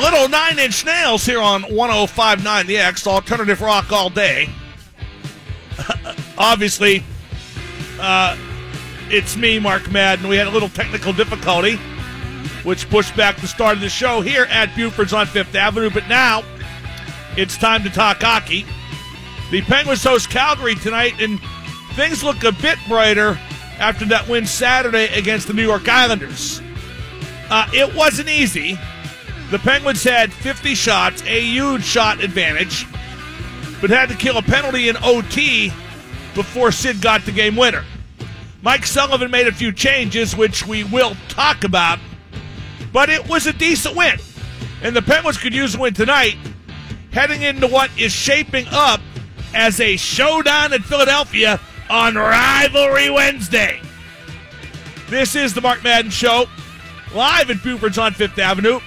little nine inch nails here on 1059 The X, alternative rock all day. Obviously, uh, it's me, Mark Madden. We had a little technical difficulty, which pushed back the start of the show here at Buford's on Fifth Avenue. But now it's time to talk hockey. The Penguins host Calgary tonight, and things look a bit brighter after that win Saturday against the New York Islanders. Uh, it wasn't easy. The Penguins had 50 shots, a huge shot advantage, but had to kill a penalty in OT before Sid got the game winner. Mike Sullivan made a few changes, which we will talk about, but it was a decent win. And the Penguins could use a win tonight, heading into what is shaping up as a showdown in Philadelphia on Rivalry Wednesday. This is the Mark Madden Show, live at Buford's on Fifth Avenue.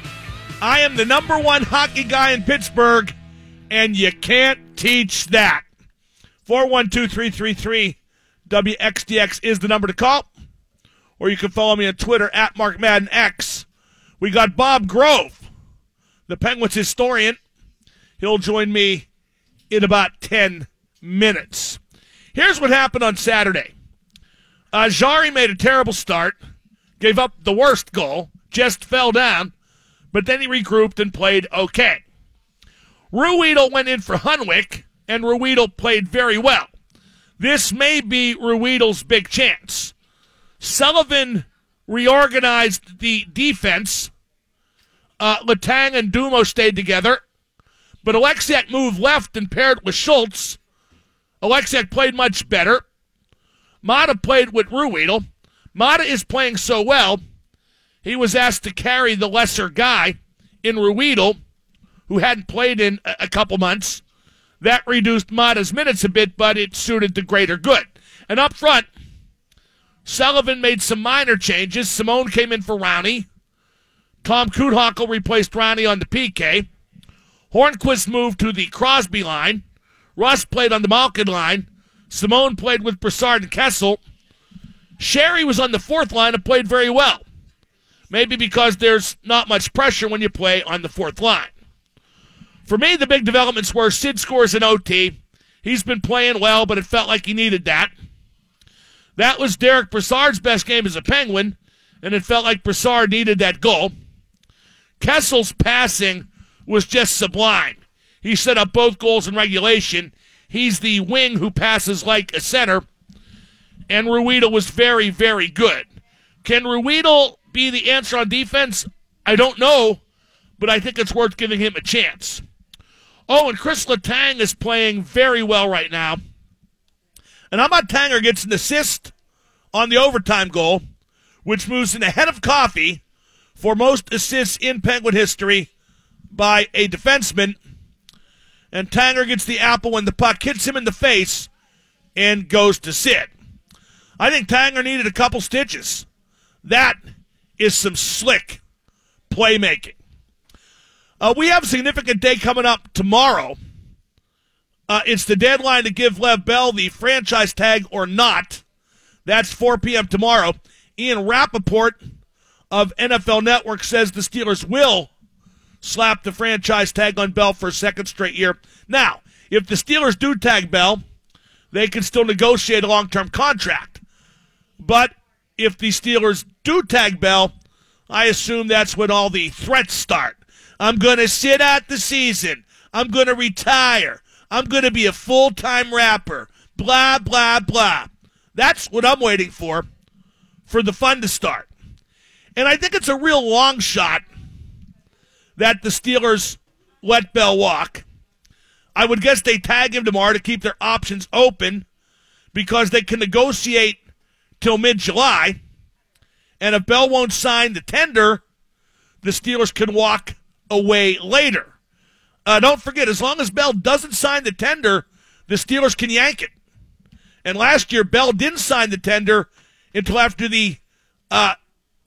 I am the number one hockey guy in Pittsburgh, and you can't teach that. 412 333 WXDX is the number to call. Or you can follow me on Twitter at Mark Madden X. We got Bob Grove, the Penguins historian. He'll join me in about 10 minutes. Here's what happened on Saturday. Uh, Jarry made a terrible start, gave up the worst goal, just fell down, but then he regrouped and played okay. Ruhwedel went in for Hunwick, and Ruhwedel played very well. This may be Ruhwedel's big chance. Sullivan reorganized the defense. Uh, Letang and Dumo stayed together, but Oleksiak moved left and paired with Schultz. Oleksiak played much better. Maatta played with Ruhwedel. Maatta is playing so well, he was asked to carry the lesser guy in Ruhwedel, who hadn't played in a couple months. That reduced Maatta's minutes a bit, but it suited the greater good. And up front, Sullivan made some minor changes. Simon came in for Rowney. Tom Kuhnhackl replaced Rowney on the PK. Hornqvist moved to the Crosby line. Rust played on the Malkin line. Simon played with Brassard and Kessel. Sheary was on the fourth line and played very well. Maybe because there's not much pressure when you play on the fourth line. For me, the big developments were Sid scores an OT. He's been playing well, but it felt like he needed that. That was Derek Brassard's best game as a Penguin, and it felt like Brassard needed that goal. Kessel's passing was just sublime. He set up both goals in regulation. He's the wing who passes like a center, and Ruhwedel was very, very good. Can Ruhwedel be the answer on defense? I don't know, but I think it's worth giving him a chance. Oh, and Chris Letang is playing very well right now. And about Tanger gets an assist on the overtime goal, which moves him ahead of Coffey for most assists in Penguin history by a defenseman. And Tanger gets the apple when the puck hits him in the face and goes to Sid. I think Tanger needed a couple stitches. That is some slick playmaking. Uh, we have a significant day coming up tomorrow. Uh, it's the deadline to give Lev Bell the franchise tag or not. That's 4 p.m. tomorrow. Ian Rapoport of NFL Network says the Steelers will slap the franchise tag on Bell for a second straight year. Now, if the Steelers do tag Bell, they can still negotiate a long term contract. But if the Steelers do tag Bell, I assume that's when all the threats start. I'm going to sit out the season. I'm going to retire. I'm going to be a full time rapper. Blah, blah, blah. That's what I'm waiting for, for the fun to start. And I think it's a real long shot that the Steelers let Bell walk. I would guess they tag him tomorrow to keep their options open because they can negotiate till mid July. And if Bell won't sign the tender, the Steelers can walk away later. Uh, don't forget, as long as Bell doesn't sign the tender, the Steelers can yank it. And last year, Bell didn't sign the tender until after the uh,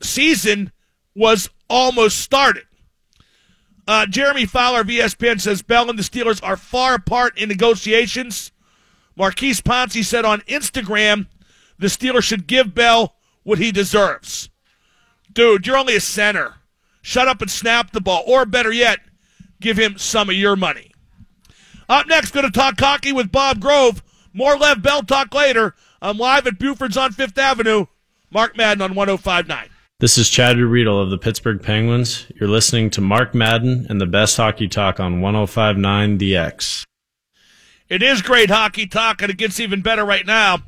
season was almost started. Uh, Jeremy Fowler of ESPN says Bell and the Steelers are far apart in negotiations. Maurkice Pouncey said on Instagram the Steelers should give Bell what he deserves. Dude, you're only a center. shut up and snap the ball. Or better yet, give him some of your money. Up next, going to talk hockey with Bob Grove. More Lev Bell talk later. I'm live at Buford's on Fifth Avenue. Mark Madden on 1059. This is Chad Ruhwedel of the Pittsburgh Penguins. You're listening to Mark Madden and the best hockey talk on 1059 DX. It is great hockey talk, and it gets even better right now.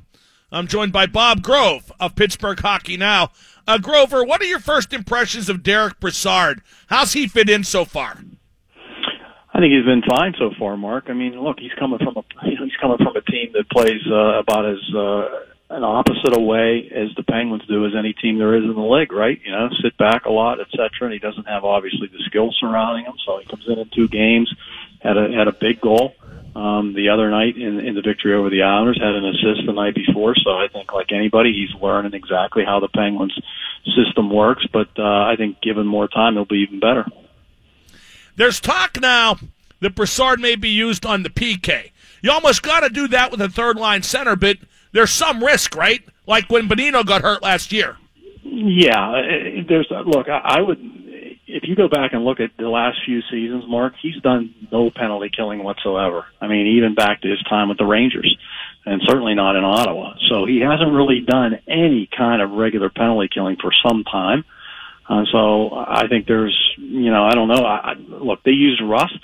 I'm joined by Bob Grove of Pittsburgh Hockey Now. Uh, Grover, what are your first impressions of Derek Brassard? How's he fit in so far? I think he's been fine so far, Mark. I mean, look, he's coming from a he's coming from a team that plays uh, about as uh, an opposite away as the Penguins do as any team there is in the league, right? You know, sit back a lot, etc. And he doesn't have obviously the skill surrounding him, so he comes in in two games, had a had a big goal um, the other night in, in the victory over the Islanders, had an assist the night before. So I think, like anybody, he's learning exactly how the Penguins system works. But uh, I think given more time, he'll be even better. There's talk now that Brassard may be used on the PK. You almost got to do that with a third line center, but there's some risk, right? Like when Bonino got hurt last year. Yeah, uh, there's look. I would if you go back and look at the last few seasons, Mark, he's done no penalty killing whatsoever. I mean, even back to his time with the Rangers, and certainly not in Ottawa. So he hasn't really done any kind of regular penalty killing for some time. Uh, so I think there's, you know, I don't know. I, I, look, they used Rust.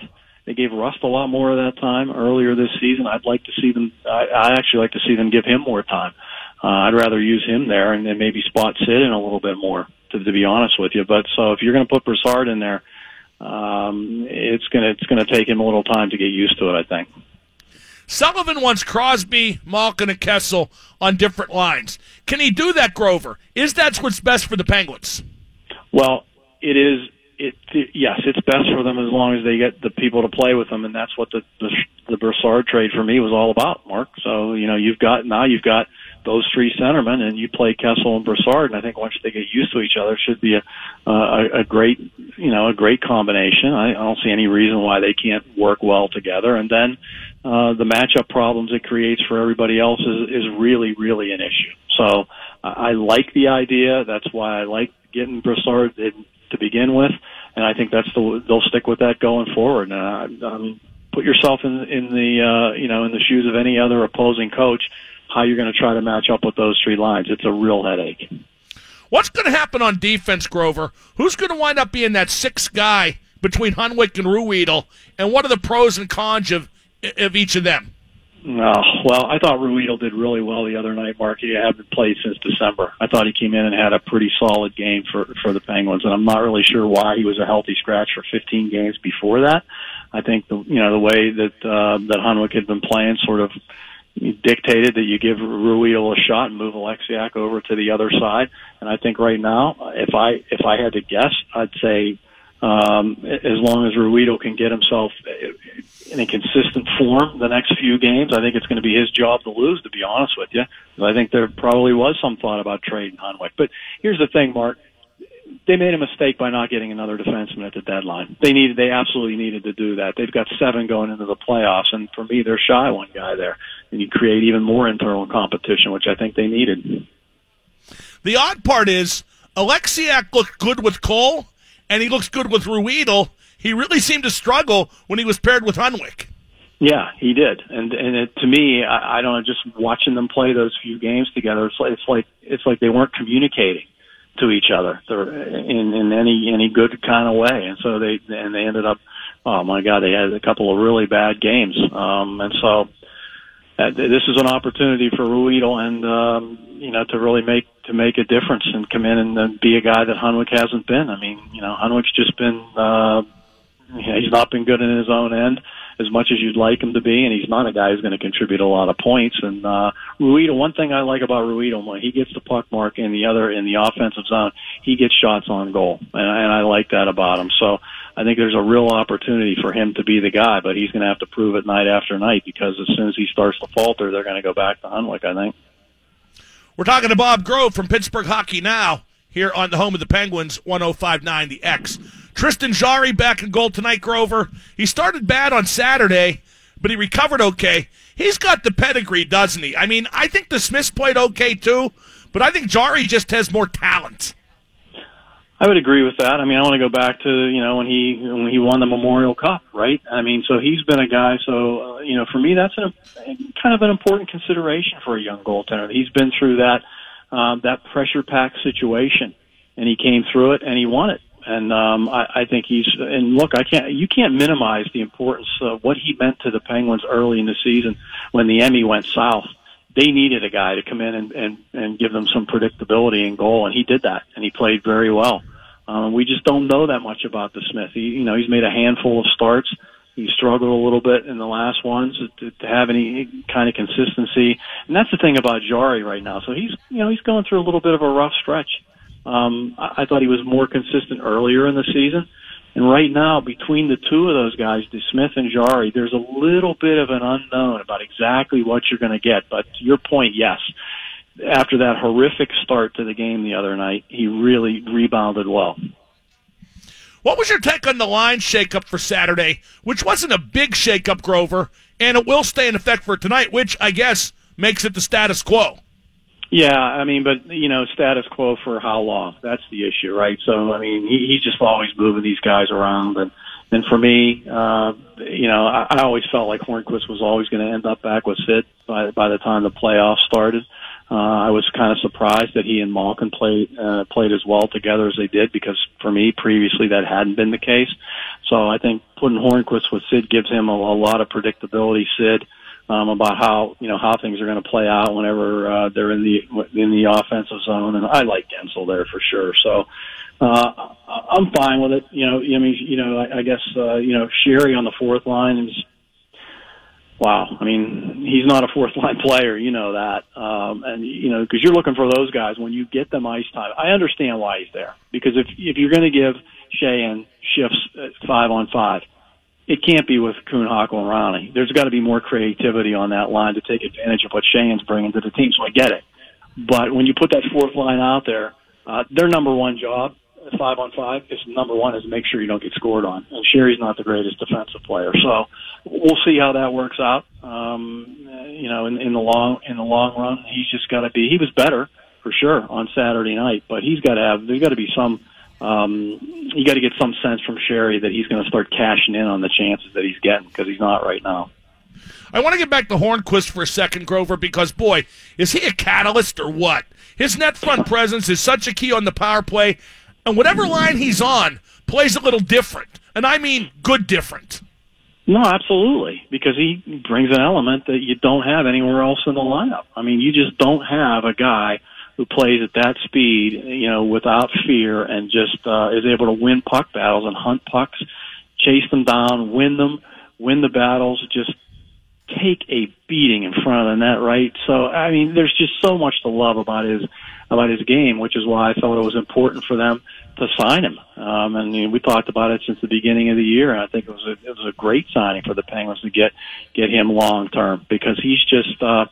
They gave Rust a lot more of that time earlier this season. I'd like to see them. I, I actually like to see them give him more time. Uh, I'd rather use him there and then maybe spot Sid in a little bit more. To, to be honest with you, but so if you're going to put Brassard in there, um, it's gonna it's gonna take him a little time to get used to it. I think. Sullivan wants Crosby, Malkin, and Kessel on different lines. Can he do that, Grover? Is that what's best for the Penguins? Well, it is. It, yes, it's best for them as long as they get the people to play with them, and that's what the the, the Brassard trade for me was all about, Mark. So you know you've got now you've got those three centermen, and you play Kessel and Brassard, and I think once they get used to each other, it should be a a, a great you know a great combination. I, I don't see any reason why they can't work well together, and then uh, the matchup problems it creates for everybody else is is really really an issue. So I like the idea. That's why I like getting Brassard in, to begin with, and I think that's the they'll stick with that going forward. Uh, um, put yourself in in the uh, you know in the shoes of any other opposing coach how you're going to try to match up with those three lines. It's a real headache. What's going to happen on defense, Grover? Who's going to wind up being that sixth guy between Hunwick and Ruhwedel? And what are the pros and cons of, of each of them? Oh, well, I thought Ruhwedel did really well the other night, Mark. He hadn't played since December. I thought he came in and had a pretty solid game for, for the Penguins, and I'm not really sure why he was a healthy scratch for 15 games before that. I think the you know the way that uh, that Hunwick had been playing sort of dictated that you give Ruhwedel a shot and move Oleksiak over to the other side. And I think right now, if I if I had to guess, I'd say um, as long as Ruhwedel can get himself in a consistent form the next few games, I think it's going to be his job to lose. To be honest with you, I think there probably was some thought about trading Hunwick. But here's the thing, Mark they made a mistake by not getting another defenseman at the deadline. They needed, they absolutely needed to do that. They've got seven going into the playoffs, and for me, they're shy one guy there, and you create even more internal competition, which I think they needed. The odd part is Oleksiak looked good with Cole, and he looks good with Ruhwedel. He really seemed to struggle when he was paired with Hunwick. Yeah, he did, and and it, to me, I, I don't know. Just watching them play those few games together, it's like it's like it's like they weren't communicating to each other in in any any good kind of way. And so they and they ended up oh my god they had a couple of really bad games. Um and so uh, this is an opportunity for Ruhwedel and um you know to really make to make a difference and come in and, and be a guy that Hunwick hasn't been. I mean you know Hunwick's just been uh he's not been good in his own end as much as you'd like him to be, and he's not a guy who's going to contribute a lot of points. And uh, Ruhwedel, one thing I like about Ruhwedel, when he gets the puck mark in the other in the offensive zone, he gets shots on goal, and, and I like that about him. So I think there's a real opportunity for him to be the guy, but he's going to have to prove it night after night because as soon as he starts to falter, they're going to go back to Hunwick. I think. We're talking to Bob Grove from Pittsburgh Hockey Now here on the home of the Penguins, 105.9 The X. Tristan Jarry back in goal tonight, Grover. He started bad on Saturday, but he recovered okay. He's got the pedigree, doesn't he? I mean, I think DeSmith's played okay too, but I think Jarry just has more talent. I would agree with that. I mean, I want to go back to you know when he when he won the Memorial Cup, right? I mean, so he's been a guy. So uh, you know, for me, that's a kind of an important consideration for a young goaltender. He's been through that um, that pressure pack situation, and he came through it and he won it. And um, I, I think he's and look, I can't you can't minimize the importance of what he meant to the Penguins early in the season when the Emmy went south. They needed a guy to come in and and, and give them some predictability in goal, and he did that, and he played very well. Um, we just don't know that much about the Smith. He, you know, he's made a handful of starts. He struggled a little bit in the last ones to, to have any kind of consistency, and that's the thing about Jarry right now. So he's, you know, he's going through a little bit of a rough stretch. Um, I, I thought he was more consistent earlier in the season. And right now, between the two of those guys, Smith and Jarry, there's a little bit of an unknown about exactly what you're going to get. But to your point, yes, after that horrific start to the game the other night, he really rebounded well. What was your take on the line shakeup for Saturday, which wasn't a big shakeup, Grover, and it will stay in effect for tonight, which I guess makes it the status quo? Yeah, I mean, but you know, status quo for how long? That's the issue, right? So, I mean, he, he's just always moving these guys around, and and for me, uh, you know, I, I always felt like Hornqvist was always going to end up back with Sid by by the time the playoffs started. Uh, I was kind of surprised that he and Malkin played uh, played as well together as they did because for me previously that hadn't been the case. So I think putting Hornqvist with Sid gives him a, a lot of predictability. Sid um, about how you know how things are going to play out whenever uh, they're in the in the offensive zone, and I like Guentzel there for sure. So uh, I'm fine with it. You know, I mean, you know, I, I guess uh, you know Sheary on the fourth line is wow. I mean, he's not a fourth line player, you know that, um, and you know because you're looking for those guys when you get them ice time. I understand why he's there because if if you're going to give Sheahan shifts five on five it can't be with Kuhnhackl, and Rowney. There's got to be more creativity on that line to take advantage of what Sheahan's bringing to the team. So I get it. But when you put that fourth line out there, uh, their number one job, five on five, is number one is make sure you don't get scored on. And Sheary's not the greatest defensive player, so we'll see how that works out. Um, you know, in, in the long in the long run, he's just got to be. He was better for sure on Saturday night, but he's got to have. There's got to be some um, you got to get some sense from Sheary that he's going to start cashing in on the chances that he's getting because he's not right now. I want to get back to Hornqvist for a second, Grover, because boy, is he a catalyst or what? His net front presence is such a key on the power play, and whatever line he's on plays a little different, and I mean good different. No, absolutely, because he brings an element that you don't have anywhere else in the lineup. I mean, you just don't have a guy who plays at that speed, you know, without fear and just uh, is able to win puck battles and hunt pucks, chase them down, win them, win the battles, just take a beating in front of the net, right? So, I mean, there's just so much to love about his about his game, which is why I felt it was important for them to sign him. Um, and you know, we talked about it since the beginning of the year, and I think it was a, it was a great signing for the Penguins to get get him long term because he's just. uh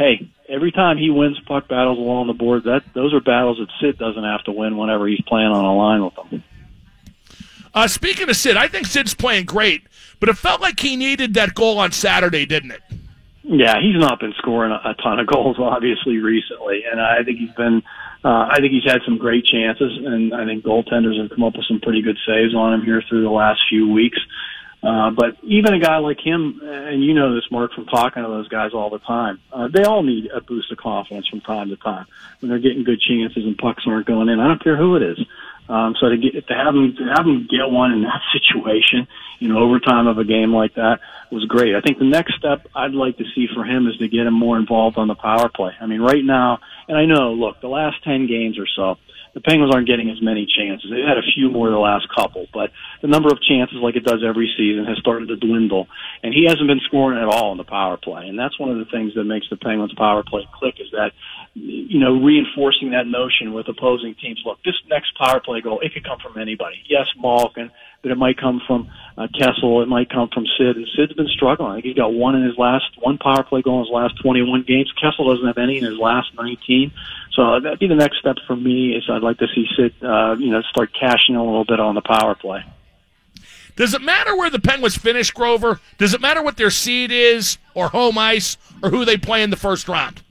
hey, every time he wins puck battles along the board, that those are battles that Sid doesn't have to win whenever he's playing on a line with them. Uh, speaking of Sid, I think Sid's playing great, but it felt like he needed that goal on Saturday, didn't it? Yeah, he's not been scoring a, a ton of goals, obviously, recently, and I think he's been. Uh, I think he's had some great chances, and I think goaltenders have come up with some pretty good saves on him here through the last few weeks. Uh, but even a guy like him, and you know this, Mark, from talking to those guys all the time, uh, they all need a boost of confidence from time to time when they're getting good chances and pucks aren't going in. I don't care who it is. Um, so to get to have him to have him get one in that situation, you know, overtime of a game like that was great. I think the next step I'd like to see for him is to get him more involved on the power play. I mean, right now, and I know, look, the last ten games or so, the Penguins aren't getting as many chances. They've had a few more the last couple, but the number of chances, like it does every season, has started to dwindle. And he hasn't been scoring at all in the power play. And that's one of the things that makes the Penguins power play click is that, you know, reinforcing that notion with opposing teams. Look, this next power play goal, it could come from anybody. Yes, Malkin, but it might come from uh, Kessel. It might come from Sid. And Sid's been struggling. I think he's got one in his last, one power play goal in his last 21 games. Kessel doesn't have any in his last 19. So that'd be the next step for me. Is I'd like to see Sid, uh, you know, start cashing a little bit on the power play. Does it matter where the Penguins finish, Grover? Does it matter what their seed is, or home ice, or who they play in the first round?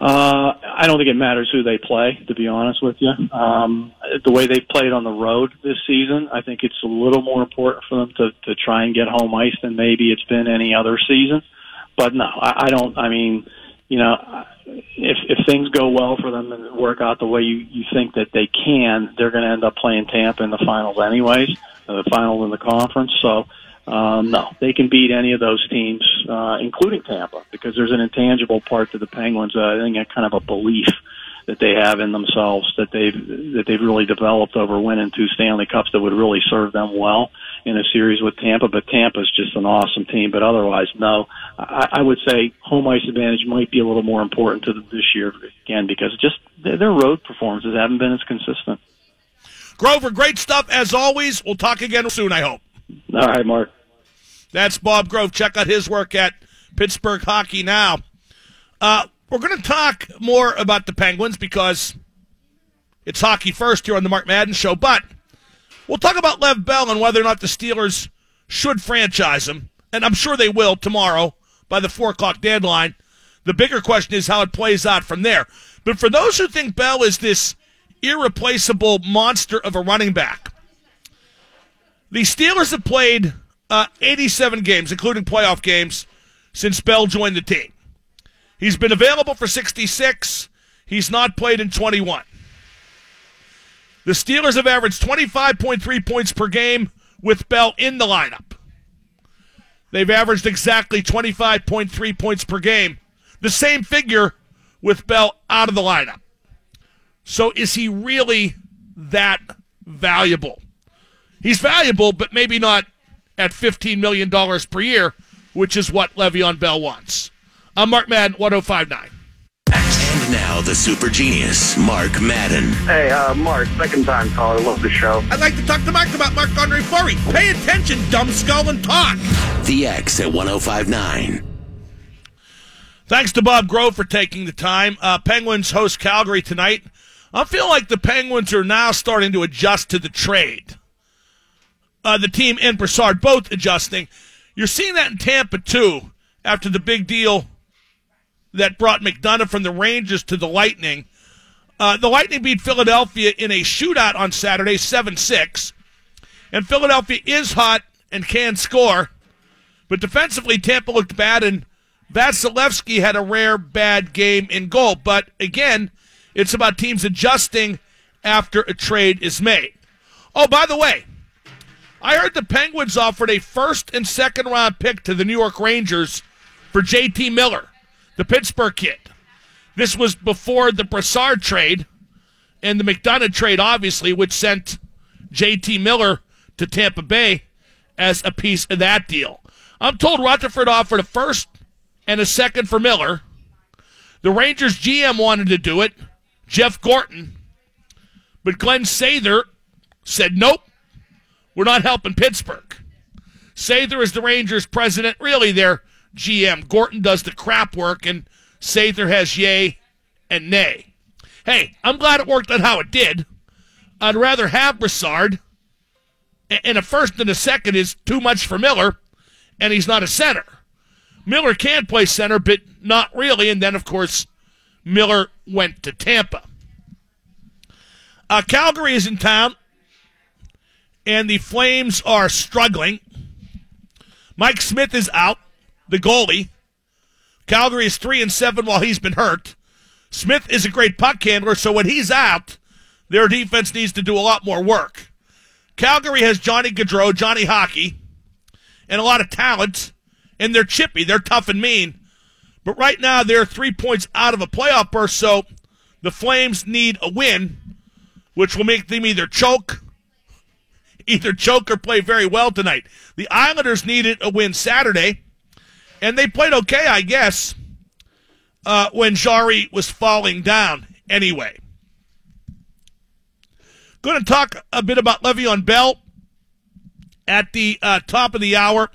Uh, I don't think it matters who they play, to be honest with you. Um, the way they've played on the road this season, I think it's a little more important for them to to try and get home ice than maybe it's been any other season. But no, I, I don't. I mean, you know, if if things go well for them and work out the way you you think that they can, they're going to end up playing Tampa in the finals anyways, uh, the final in the conference. So. Um, no, they can beat any of those teams, uh, including Tampa, because there's an intangible part to the Penguins. Uh, I think a kind of a belief that they have in themselves that they've that they've really developed over winning two Stanley Cups that would really serve them well in a series with Tampa. But Tampa's just an awesome team. But otherwise, no, I, I would say home ice advantage might be a little more important to them this year again because just their road performances haven't been as consistent. Grover, great stuff as always. We'll talk again soon. I hope. All right, Mark. That's Bob Grove. Check out his work at Pittsburgh Hockey Now. Uh, we're going to talk more about the Penguins because it's hockey first here on the Mark Madden Show, but we'll talk about Lev Bell and whether or not the Steelers should franchise him, and I'm sure they will tomorrow by the 4 o'clock deadline. The bigger question is how it plays out from there. But for those who think Bell is this irreplaceable monster of a running back, the Steelers have played uh, 87 games, including playoff games, since Bell joined the team. He's been available for 66. He's not played in 21. The Steelers have averaged 25.3 points per game with Bell in the lineup. They've averaged exactly 25.3 points per game. The same figure with Bell out of the lineup. So is he really that valuable? He's valuable, but maybe not at $15 million per year, which is what Le'Veon Bell wants. I'm Mark Madden, 1059. And now the super genius, Mark Madden. Hey, uh, Mark, second time caller. Love the show. I'd like to talk to Mark about Marc-Andre Fleury. Pay attention, dumb skull, and talk. The X at 1059. Thanks to Bob Grove for taking the time. Uh, Penguins host Calgary tonight. I feel like the Penguins are now starting to adjust to the trade. Uh, the team and Brassard both adjusting. You're seeing that in Tampa, too, after the big deal that brought McDonagh from the Rangers to the Lightning. Uh, the Lightning beat Philadelphia in a shootout on Saturday, 7 6. And Philadelphia is hot and can score. But defensively, Tampa looked bad, and Vasilevskiy had a rare bad game in goal. But again, it's about teams adjusting after a trade is made. Oh, by the way, I heard the Penguins offered a first and second round pick to the New York Rangers for JT Miller the Pittsburgh kid. This was before the Brassard trade and the McDonagh trade, obviously, which sent J.T. Miller to Tampa Bay as a piece of that deal. I'm told Rutherford offered a first and a second for Miller. The Rangers GM wanted to do it, Jeff Gorton, but Glenn Sather said, nope, we're not helping Pittsburgh. Sather is the Rangers president, really their GM. Gorton does the crap work, and Sather has yay and nay. Hey, I'm glad it worked out how it did. I'd rather have Brassard, and a first and a second is too much for Miller, and he's not a center. Miller can play center, but not really. And then, of course, Miller went to Tampa. Uh, Calgary is in town, and the Flames are struggling. Mike Smith is out the goalie. Calgary is three and seven while he's been hurt. Smith is a great puck handler, so when he's out, their defense needs to do a lot more work. Calgary has Johnny Gaudreau, Johnny Hockey, and a lot of talent, and they're chippy. They're tough and mean. But right now, they're three points out of a playoff berth, so the Flames need a win, which will make them either choke, either choke or play very well tonight. The Islanders needed a win Saturday and they played okay, I guess, uh, when Jarry was falling down anyway. Going to talk a bit about Le'Veon Bell at the uh, top of the hour.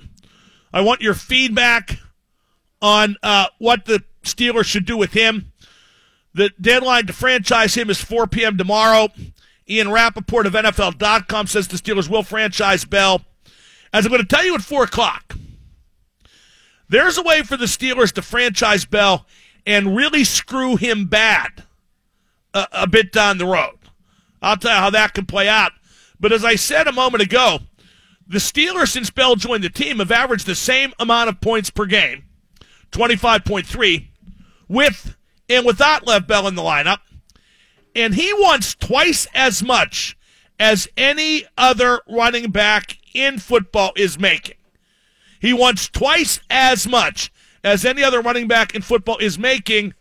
I want your feedback on uh, what the Steelers should do with him. The deadline to franchise him is 4 p.m. tomorrow. Ian Rapoport of NFL.com says the Steelers will franchise Bell. As I'm going to tell you at 4 o'clock, there's a way for the Steelers to franchise Bell and really screw him bad a, a bit down the road. I'll tell you how that can play out. But as I said a moment ago, the Steelers, since Bell joined the team, have averaged the same amount of points per game, 25.3, with and without Lev Bell in the lineup. And he wants twice as much as any other running back in football is making. He wants twice as much as any other running back in football is making.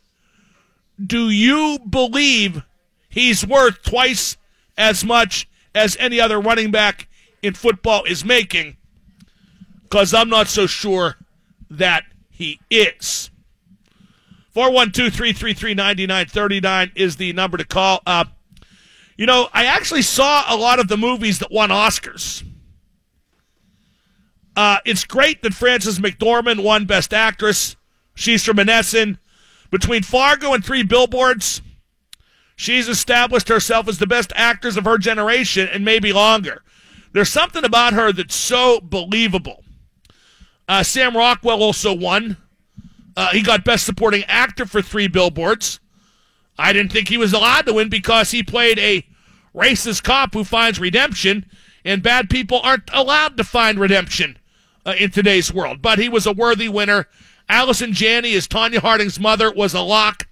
Do you believe he's worth twice as much as any other running back in football is making? Because I'm not so sure that he is. 412 333 9939 is the number to call. Uh, you know, I actually saw a lot of the movies that won Oscars. Uh, it's great that Frances McDormand won Best Actress. She's from Monessen. Between Fargo and Three Billboards, she's established herself as the best actress of her generation and maybe longer. There's something about her that's so believable. Uh, Sam Rockwell also won. Uh, he got Best Supporting Actor for Three Billboards. I didn't think he was allowed to win because he played a racist cop who finds redemption, and bad people aren't allowed to find redemption uh, in today's world. But he was a worthy winner. Allison Janney, as Tonya Harding's mother, was a lock.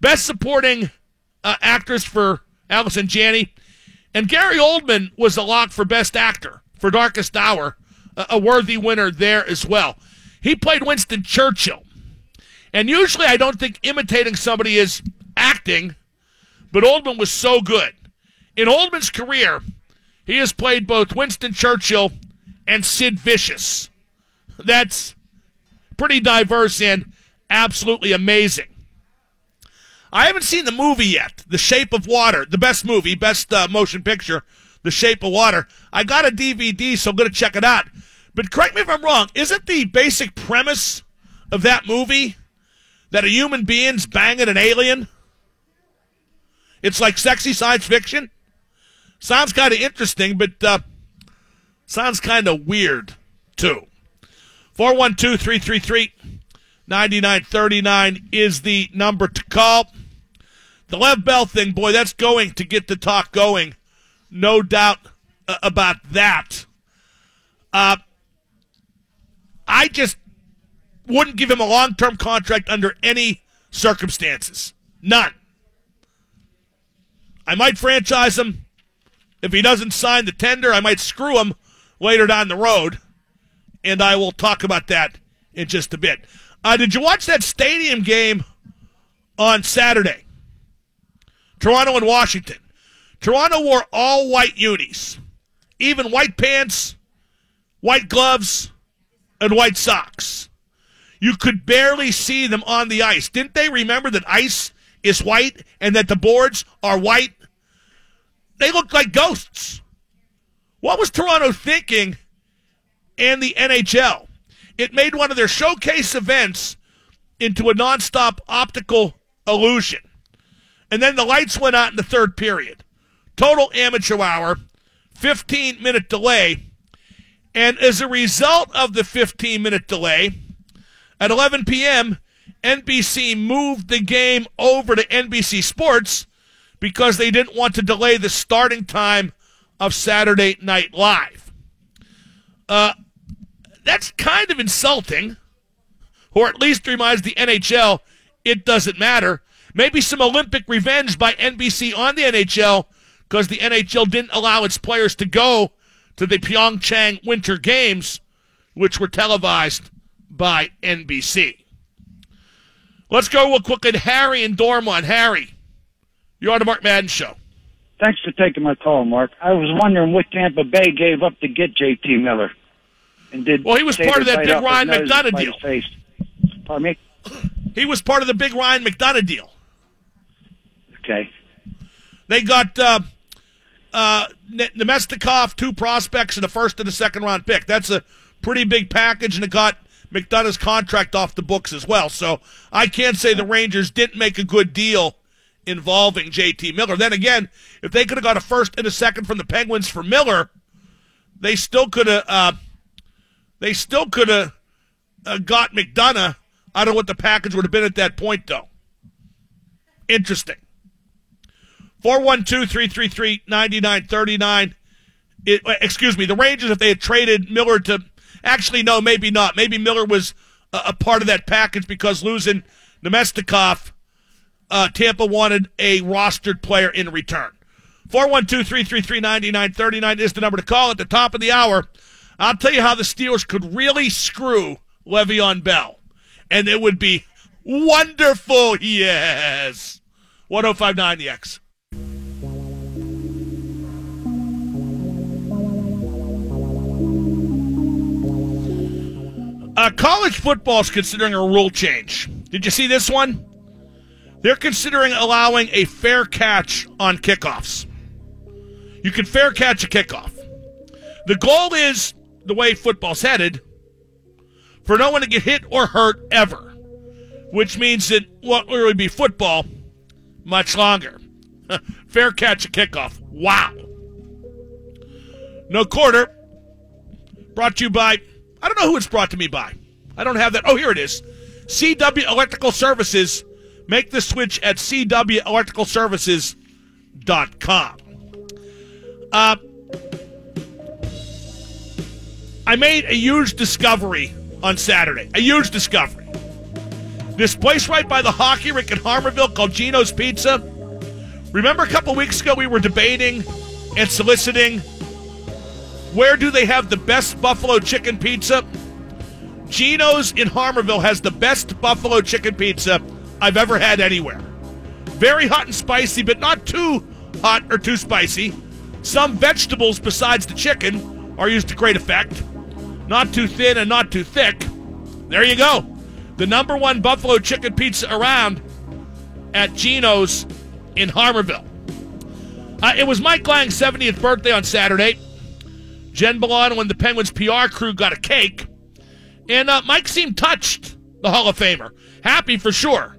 Best supporting uh, actress for Allison Janney. And Gary Oldman was a lock for Best Actor for Darkest Hour, a, a worthy winner there as well. He played Winston Churchill. And usually I don't think imitating somebody is acting, but Oldman was so good. In Oldman's career, he has played both Winston Churchill and Sid Vicious. That's pretty diverse and absolutely amazing. I haven't seen the movie yet, The Shape of Water, the best movie, best uh, motion picture, The Shape of Water. I got a DVD, so I'm going to check it out. But correct me if I'm wrong, isn't the basic premise of that movie that a human being's banging an alien? It's like sexy science fiction. Sounds kind of interesting, but uh, sounds kind of weird, too. 412 333 9939 is the number to call. The Lev Bell thing, boy, that's going to get the talk going. No doubt uh, about that. Uh, I just wouldn't give him a long term contract under any circumstances. None. I might franchise him. If he doesn't sign the tender, I might screw him later down the road. And I will talk about that in just a bit. Uh, did you watch that stadium game on Saturday? Toronto and Washington. Toronto wore all white unis, even white pants, white gloves, and white socks. You could barely see them on the ice. Didn't they remember that ice is white and that the boards are white? They looked like ghosts. What was Toronto thinking and the NHL? It made one of their showcase events into a nonstop optical illusion. And then the lights went out in the third period. Total amateur hour, 15 minute delay. And as a result of the 15 minute delay, at 11 p.m., NBC moved the game over to NBC Sports because they didn't want to delay the starting time of Saturday Night Live. Uh, that's kind of insulting, or at least reminds the NHL it doesn't matter. Maybe some Olympic revenge by NBC on the NHL because the NHL didn't allow its players to go to the Pyeongchang Winter Games, which were televised by NBC. Let's go real quick at Harry and Dormont. Harry, you're on the Mark Madden Show. Thanks for taking my call, Mark. I was wondering what Tampa Bay gave up to get J.T. Miller. And did well, he was part of that big Ryan McDonagh deal. Face. Pardon me? He was part of the big Ryan McDonagh deal. Okay. They got uh, uh, Namestnikov, two prospects, and a first and a second round pick. That's a pretty big package, and it got McDonagh's contract off the books as well. So I can't say the Rangers didn't make a good deal involving JT Miller. Then again, if they could have got a first and a second from the Penguins for Miller, they still could have. Uh, they still could have uh, got McDonagh. I don't know what the package would have been at that point, though. Interesting. 412 333 9939. Excuse me, the Rangers, if they had traded Miller to. Actually, no, maybe not. Maybe Miller was a, a part of that package because losing Namestnikov, uh, Tampa wanted a rostered player in return. 412 333 9939 is the number to call at the top of the hour. I'll tell you how the Steelers could really screw Le'Veon Bell. And it would be wonderful. Yes. 1059 the X. Uh, college football is considering a rule change. Did you see this one? They're considering allowing a fair catch on kickoffs. You can fair catch a kickoff. The goal is the way football's headed for no one to get hit or hurt ever, which means what will really be football much longer. fair catch a kickoff. Wow. No quarter. Brought to you by I don't know who it's brought to me by. I don't have that. Oh, here it is. CW Electrical Services. Make the switch at CWElectricalServices.com. Uh, I made a huge discovery on Saturday. A huge discovery. This place right by the hockey rink in Harmarville called Gino's Pizza. Remember a couple weeks ago we were debating and soliciting where do they have the best buffalo chicken pizza? Gino's in Harmarville has the best buffalo chicken pizza I've ever had anywhere. Very hot and spicy, but not too hot or too spicy. Some vegetables besides the chicken are used to great effect. Not too thin and not too thick. There you go. The number one buffalo chicken pizza around at Gino's in Harmarville. Uh, it was Mike Lange's 70th birthday on Saturday. Jen Milano and the Penguins PR crew got a cake. And uh, Mike seemed touched, the Hall of Famer. Happy for sure.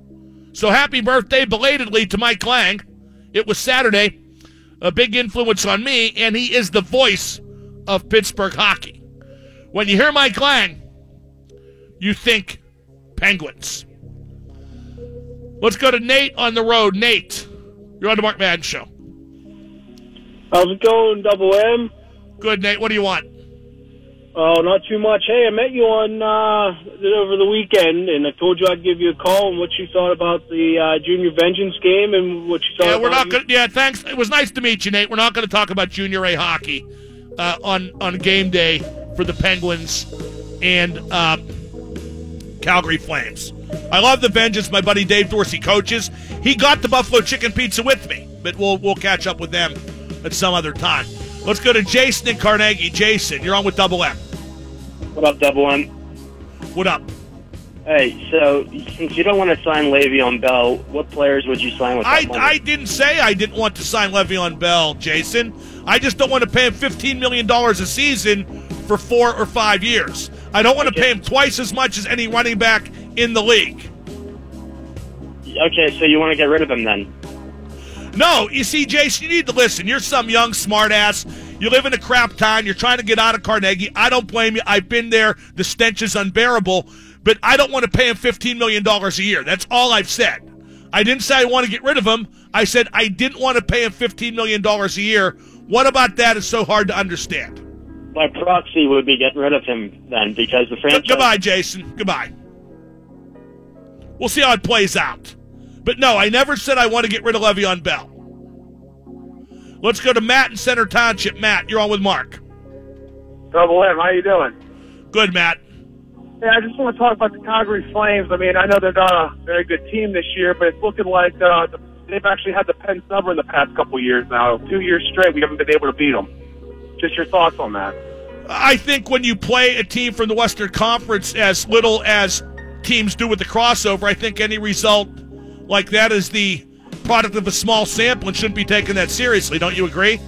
So happy birthday belatedly to Mike Lange. It was Saturday. A big influence on me, and he is the voice of Pittsburgh hockey. When you hear Mike Lange, you think Penguins. Let's go to Nate on the road. Nate, you're on the Mark Madden Show. How's it going, Double M? Good, Nate. What do you want? Oh, not too much. Hey, I met you on uh, over the weekend, and I told you I'd give you a call and what you thought about the uh, Junior Vengeance game and what you thought. Yeah, we're not going. Yeah, thanks. It was nice to meet you, Nate. We're not going to talk about Junior A hockey uh, on on game day for the Penguins and uh, Calgary Flames. I love the Vengeance. My buddy Dave Dorsey coaches. He got the Buffalo Chicken Pizza with me, but we'll we'll catch up with them at some other time. Let's go to Jason in Carnegie. Jason, you're on with Double M. What up, Double M? What up? Hey, so since you don't want to sign Le'Veon Bell, what players would you sign with that I, money? I didn't say I didn't want to sign Le'Veon Bell, Jason. I just don't want to pay him $15 million a season for four or five years. I don't want to pay him twice as much as any running back in the league. Okay, so you want to get rid of him then? No, you see, Jason, you need to listen. You're some young smartass. You live in a crap town. You're trying to get out of Carnegie. I don't blame you. I've been there. The stench is unbearable. But I don't want to pay him $15 million a year. That's all I've said. I didn't say I want to get rid of him. I said I didn't want to pay him $15 million a year. What about that is so hard to understand? My proxy would be getting rid of him then because the franchise. Goodbye, Jason. Goodbye. We'll see how it plays out. But no, I never said I want to get rid of Le'Veon Bell. Let's go to Matt in Center Township. Matt, you're on with Mark. Double M, how you doing? Good, Matt. Yeah, I just want to talk about the Calgary Flames. I mean, I know they're not a very good team this year, but it's looking like uh, they've actually had the Penn number in the past couple years now. Two years straight, we haven't been able to beat them. Just your thoughts on that? I think when you play a team from the Western Conference as little as teams do with the crossover, I think any result like that is the product of a small sample and shouldn't be taken that seriously. Don't you agree?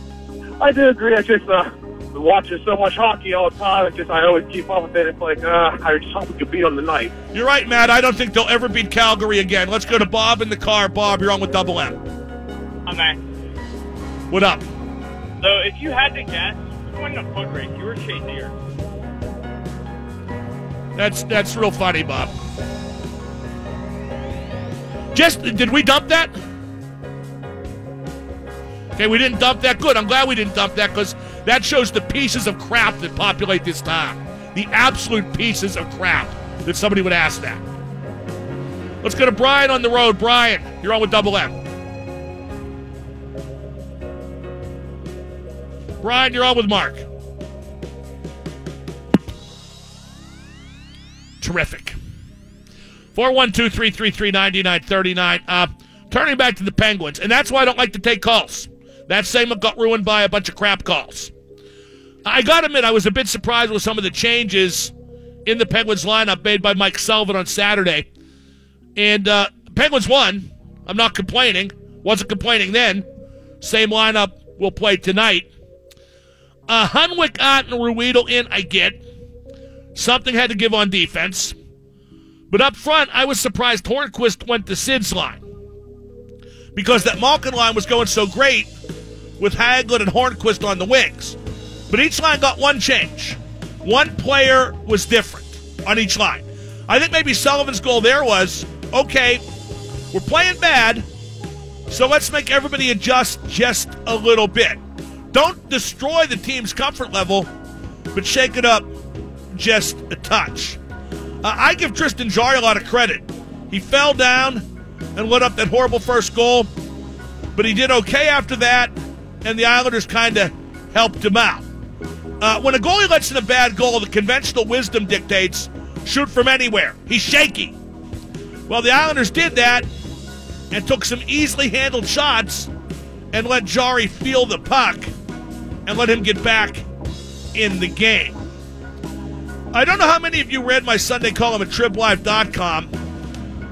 I do agree. I just uh, watching so much hockey all the time. It's just I always keep up with it. It's like uh, I just hope we could beat them tonight. You're right, Matt. I don't think they'll ever beat Calgary again. Let's go to Bob in the car. Bob, you're on with Double M. Okay. What up? So if you had to guess, who won the foot race? You or Shazier? That's that's real funny, Bob. Just did we dump that? Okay, we didn't dump that. Good. I'm glad we didn't dump that because that shows the pieces of crap that populate this town. The absolute pieces of crap that somebody would ask that. Let's go to Brian on the road. Brian, you're on with Double M. Brian, you're on with Mark. Terrific. 412 333 9939. Uh, turning back to the Penguins, and that's why I don't like to take calls. That segment got ruined by a bunch of crap calls. I got to admit, I was a bit surprised with some of the changes in the Penguins lineup made by Mike Sullivan on Saturday. And uh, Penguins won. I'm not complaining. Wasn't complaining then. Same lineup will play tonight. Uh, Hunwick, Ott, and Ruhwedel in, I get. Something had to give on defense. But up front, I was surprised Hornqvist went to Sid's line. Because that Malkin line was going so great with Hagelin and Hornqvist on the wings. But each line got one change. One player was different on each line. I think maybe Sullivan's goal there was okay, we're playing bad, so let's make everybody adjust just a little bit. Don't destroy the team's comfort level, but shake it up just a touch. Uh, I give Tristan Jarry a lot of credit. He fell down and let up that horrible first goal, but he did okay after that, and the Islanders kind of helped him out. Uh, when a goalie lets in a bad goal, the conventional wisdom dictates shoot from anywhere. He's shaky. Well, the Islanders did that and took some easily handled shots and let Jarry feel the puck and let him get back in the game. I don't know how many of you read my Sunday column at triblive.com,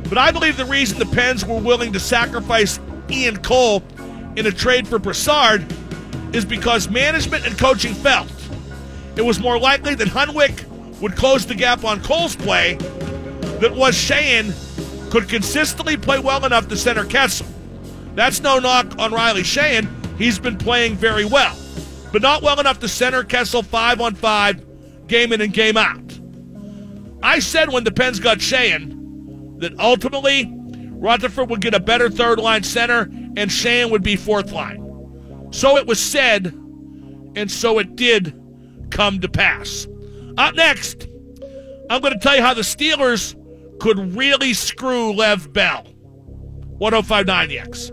but I believe the reason the Pens were willing to sacrifice Ian Cole in a trade for Brassard is because management and coaching felt it was more likely that Hunwick would close the gap on Cole's play than was Sheahan could consistently play well enough to center Kessel. That's no knock on Riley Sheahan. He's been playing very well, but not well enough to center Kessel five on five, game in and game out. I said when the Pens got Sheahan that ultimately Rutherford would get a better third line center and Sheahan would be fourth line. So it was said, and so it did come to pass. Up next, I'm going to tell you how the Steelers could really screw Lev Bell. 1059 the X.